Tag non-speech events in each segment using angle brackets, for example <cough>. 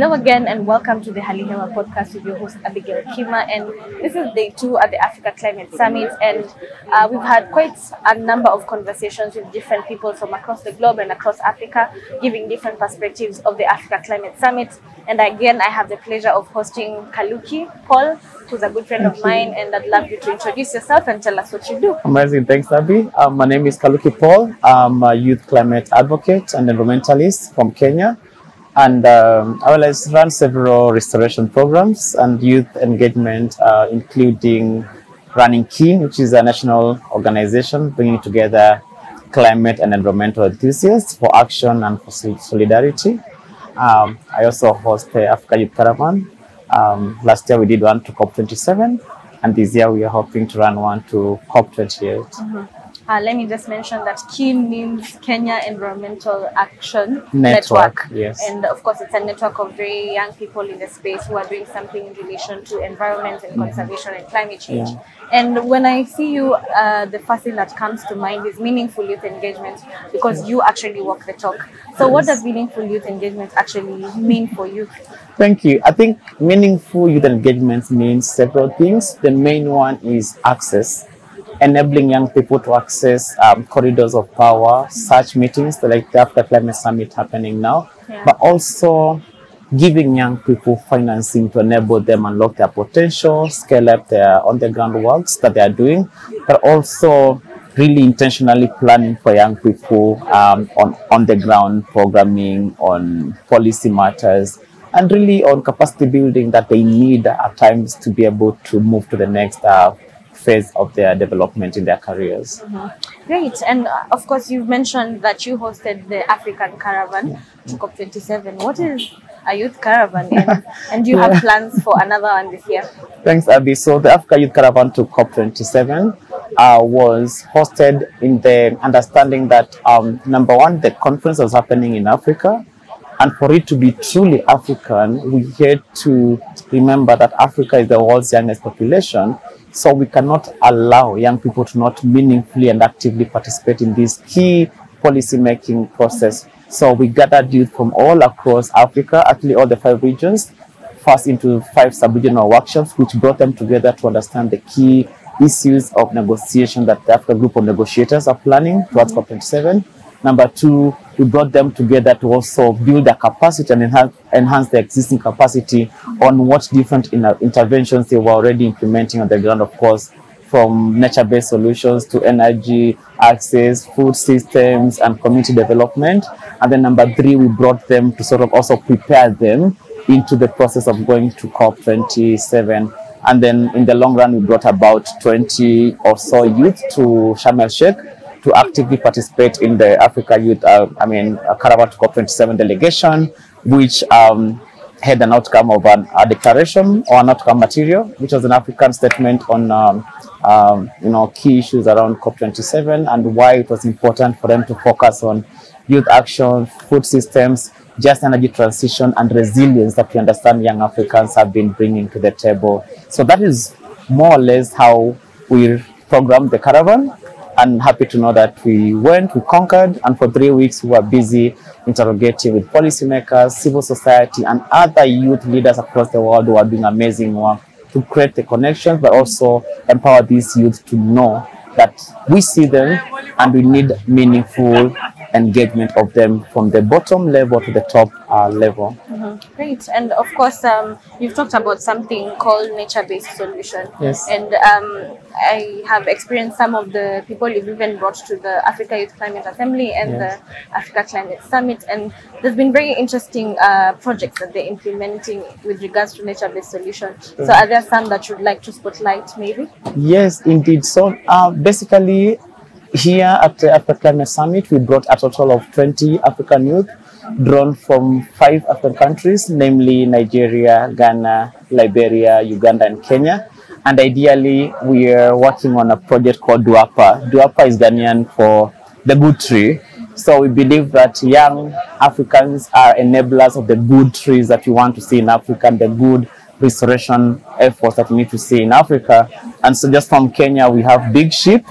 Hello again, and welcome to the Hali Hewa podcast with your host Abigail Kima. And this is day two at the Africa Climate Summit, and uh, we've had quite a number of conversations with different people from across the globe and across Africa, giving different perspectives of the Africa Climate Summit. And again, I have the pleasure of hosting Kaluki Paul, who's a good friend of mine, and I'd love you to introduce yourself and tell us what you do. Amazing. Thanks, Abby. Um, my name is Kaluki Paul. I'm a youth climate advocate and environmentalist from Kenya. And um, I will run several restoration programs and youth engagement, uh, including Running Key, which is a national organization bringing together climate and environmental enthusiasts for action and for solidarity. Um, I also host the Africa Youth Caravan. Um, last year we did one to COP27, and this year we are hoping to run one to COP28. Uh, let me just mention that KEAN means Kenya Environmental Action Network, yes. And of course, it's a network of very young people in the space who are doing something in relation to environment and conservation and climate change. Yeah. And when I see you, uh, the first thing that comes to mind is meaningful youth engagement because you actually walk the talk. So, what does meaningful youth engagement actually mean for you? Thank you. I think meaningful youth engagement means several things. The main one is access, enabling young people to access um, corridors of power, such meetings like the Africa Climate Summit happening now, Yeah. but also giving young people financing to enable them unlock their potential, scale up their on the ground works that they are doing, but also really intentionally planning for young people um, on, on the ground programming, on policy matters, and really on capacity building that they need at times to be able to move to the next uh, phase of their development in their careers. Great. And uh, of course, you've mentioned that you hosted the African Caravan to COP27. What is a youth caravan? And, <laughs> and do you have plans for another one this year? Thanks, Abby. So the Africa Youth Caravan to COP27 uh, was hosted in the understanding that um, number one, the conference was happening in Africa, and for it to be truly African, we had to remember that Africa is the world's youngest population. So we cannot allow young people to not meaningfully and actively participate in this key policy making process. So we gathered youth from all across Africa, actually all the five regions, first into five sub-regional workshops, which brought them together to understand the key issues of negotiation that the Africa Group of Negotiators are planning towards COP27. Number two, we brought them together to also build their capacity and enhance, enhance their existing capacity on what different in- uh, interventions they were already implementing on the ground, of course, from nature-based solutions to energy access, food systems, and community development. And then number three, we brought them to sort of also prepare them into the process of going to COP27. And then in the long run, we brought about 20 or so youth to Sharm el Sheikh to actively participate in the Africa Youth, uh, I mean, uh, Caravan to COP27 delegation, which um, had an outcome of an, a declaration or an outcome material, which was an African statement on, um, um, you know, key issues around COP27 and why it was important for them to focus on youth action, food systems, just energy transition and resilience that we understand young Africans have been bringing to the table. So that is more or less how we programmed the caravan. And happy to know that we went, we conquered, and for three weeks we were busy interrogating with policymakers, civil society, and other youth leaders across the world who are doing amazing work to create the connections, but also empower these youth to know that we see them and we need meaningful engagement of them from the bottom level to the top uh, level. Great. And of course, um, you've talked about something called nature-based solution. Yes. And um, I have experienced some of the people you've even brought to the Africa Youth Climate Assembly and Yes. the Africa Climate Summit. And there's been very interesting uh, projects that they're implementing with regards to nature-based solution. So are there some that you'd like to spotlight maybe? Yes, indeed. So uh, basically, here at the Africa Climate Summit, we brought a total of 20 African youth drawn from five African countries, namely Nigeria, Ghana, Liberia, Uganda, and Kenya. And ideally, we are working on a project called Duapa. Duapa is Ghanaian for the good tree. So we believe that young Africans are enablers of the good trees that we want to see in Africa and the good restoration efforts that we need to see in Africa. And so just from Kenya, we have Big Ship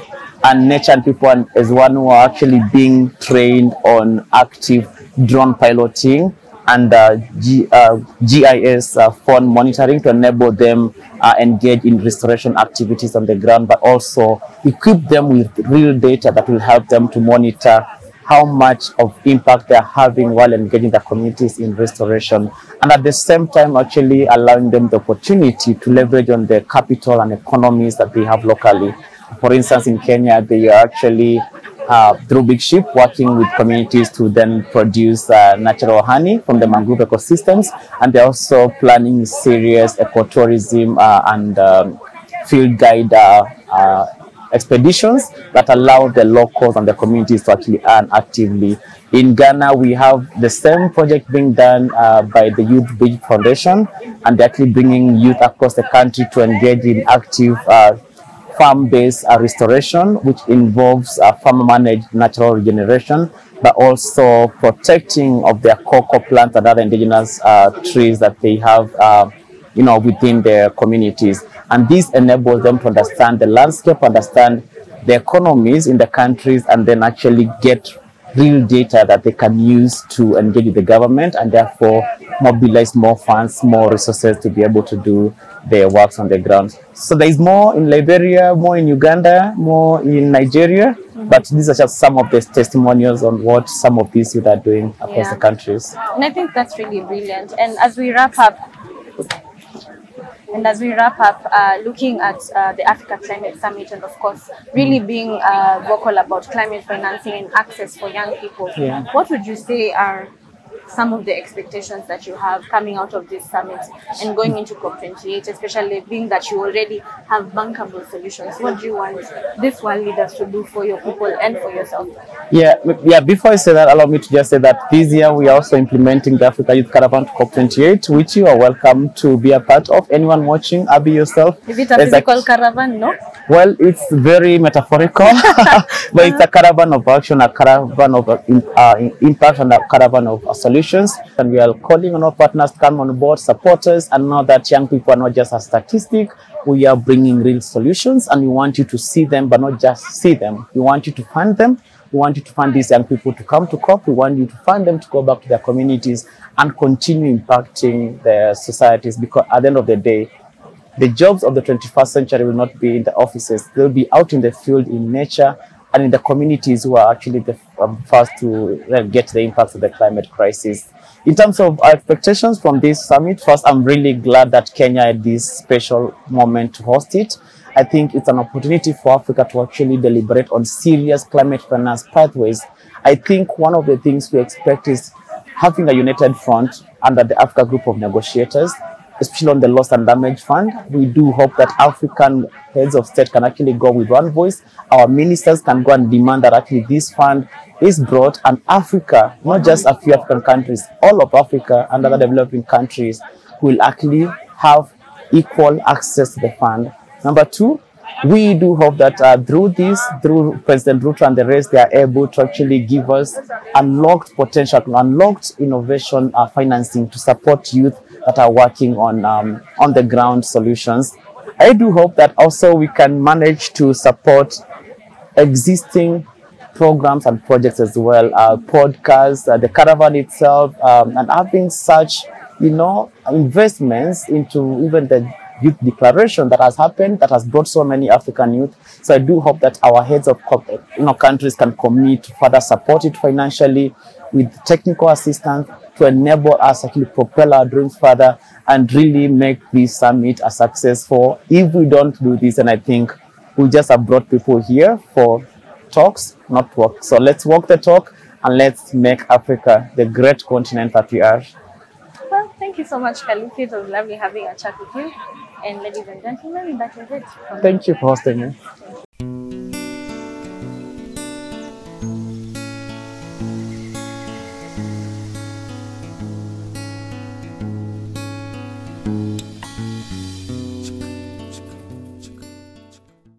and Nature and People as one who are actually being trained on active drone piloting and uh, G, uh, GIS uh, phone monitoring to enable them uh, engage in restoration activities on the ground, but also equip them with real data that will help them to monitor how much of impact they're having while engaging the communities in restoration and at the same time actually allowing them the opportunity to leverage on the capital and economies that they have locally. For instance, in Kenya, they are actually through Big Ship working with communities to then produce uh, natural honey from the mangrove ecosystems and they're also planning serious ecotourism uh, and um, field guide uh, uh, expeditions that allow the locals and the communities to actually earn actively. In Ghana, we have the same project being done uh, by the Youth Bridge Foundation, and they're actually bringing youth across the country to engage in active uh, farm-based uh, restoration, which involves uh, farm-managed natural regeneration, but also protecting of their cocoa plants and other indigenous uh, trees that they have, you know, within their communities. And this enables them to understand the landscape, understand the economies in the countries, and then actually get real data that they can use to engage with the government and therefore mobilize more funds, more resources to be able to do their works on the ground. So there is more in Liberia, more in Uganda, more in Nigeria, mm-hmm. but these are just some of the testimonials on what some of these youth are doing across Yeah. the countries. And I think that's really brilliant. And as we wrap up, and as we wrap up, uh, looking at uh, the Africa Climate Summit, and of course, really being uh, vocal about climate financing and access for young people, Yeah. what would you say are some of the expectations that you have coming out of this summit and going into COP28, especially being that you already have bankable solutions? What do you want this world leaders to do for your people and for yourself? Yeah, yeah. Before I say that, allow me to just say that this year we are also implementing the Africa Youth Caravan to COP28, which you are welcome to be a part of. Anyone watching, Abby yourself. Is it a There's physical caravan? No. Well, it's very metaphorical, <laughs> but it's a caravan of action, a caravan of uh, impact, and a caravan of uh, solutions. And we are calling on our partners to come on board, support us, and know that young people are not just a statistic. We are bringing real solutions, and we want you to see them, but not just see them. We want you to fund them. We want you to fund these young people to come to COP. We want you to fund them to go back to their communities and continue impacting their societies because at the end of the day, the jobs of the 21st century will not be in the offices. They'll be out in the field, in nature, and in the communities who are actually the first to uh, get the impacts of the climate crisis. In terms of our expectations from this summit, first, I'm really glad that Kenya had this special moment to host it. I think it's an opportunity for Africa to actually deliberate on serious climate finance pathways. I think one of the things we expect is having a united front under the Africa group of negotiators especially on the loss and damage fund. We do hope that African heads of state can actually go with one voice. Our ministers can go and demand that actually this fund is brought and Africa, not just a few African countries, all of Africa and other developing countries will actually have equal access to the fund. Number two, we do hope that uh, through this, through President Ruto and the rest, they are able to actually give us unlocked potential, unlocked innovation uh, financing to support youth that are working on um, on the ground solutions. I do hope that also we can manage to support existing programs and projects as well, uh, podcasts, uh, the caravan itself, um, and having such, you know, investments into even the youth declaration that has happened that has brought so many African youth. So I do hope that our heads of you know countries can commit to further support it financially with technical assistance to enable us actually propel our dreams further and really make this summit a success. For if we don't do this, and I think we just have brought people here for talks, not work. So let's walk the talk and let's make Africa the great continent that we are. Well, thank you so much, Kaluki. It was lovely having a chat with you. And ladies and gentlemen, that was it. Thank you for hosting me.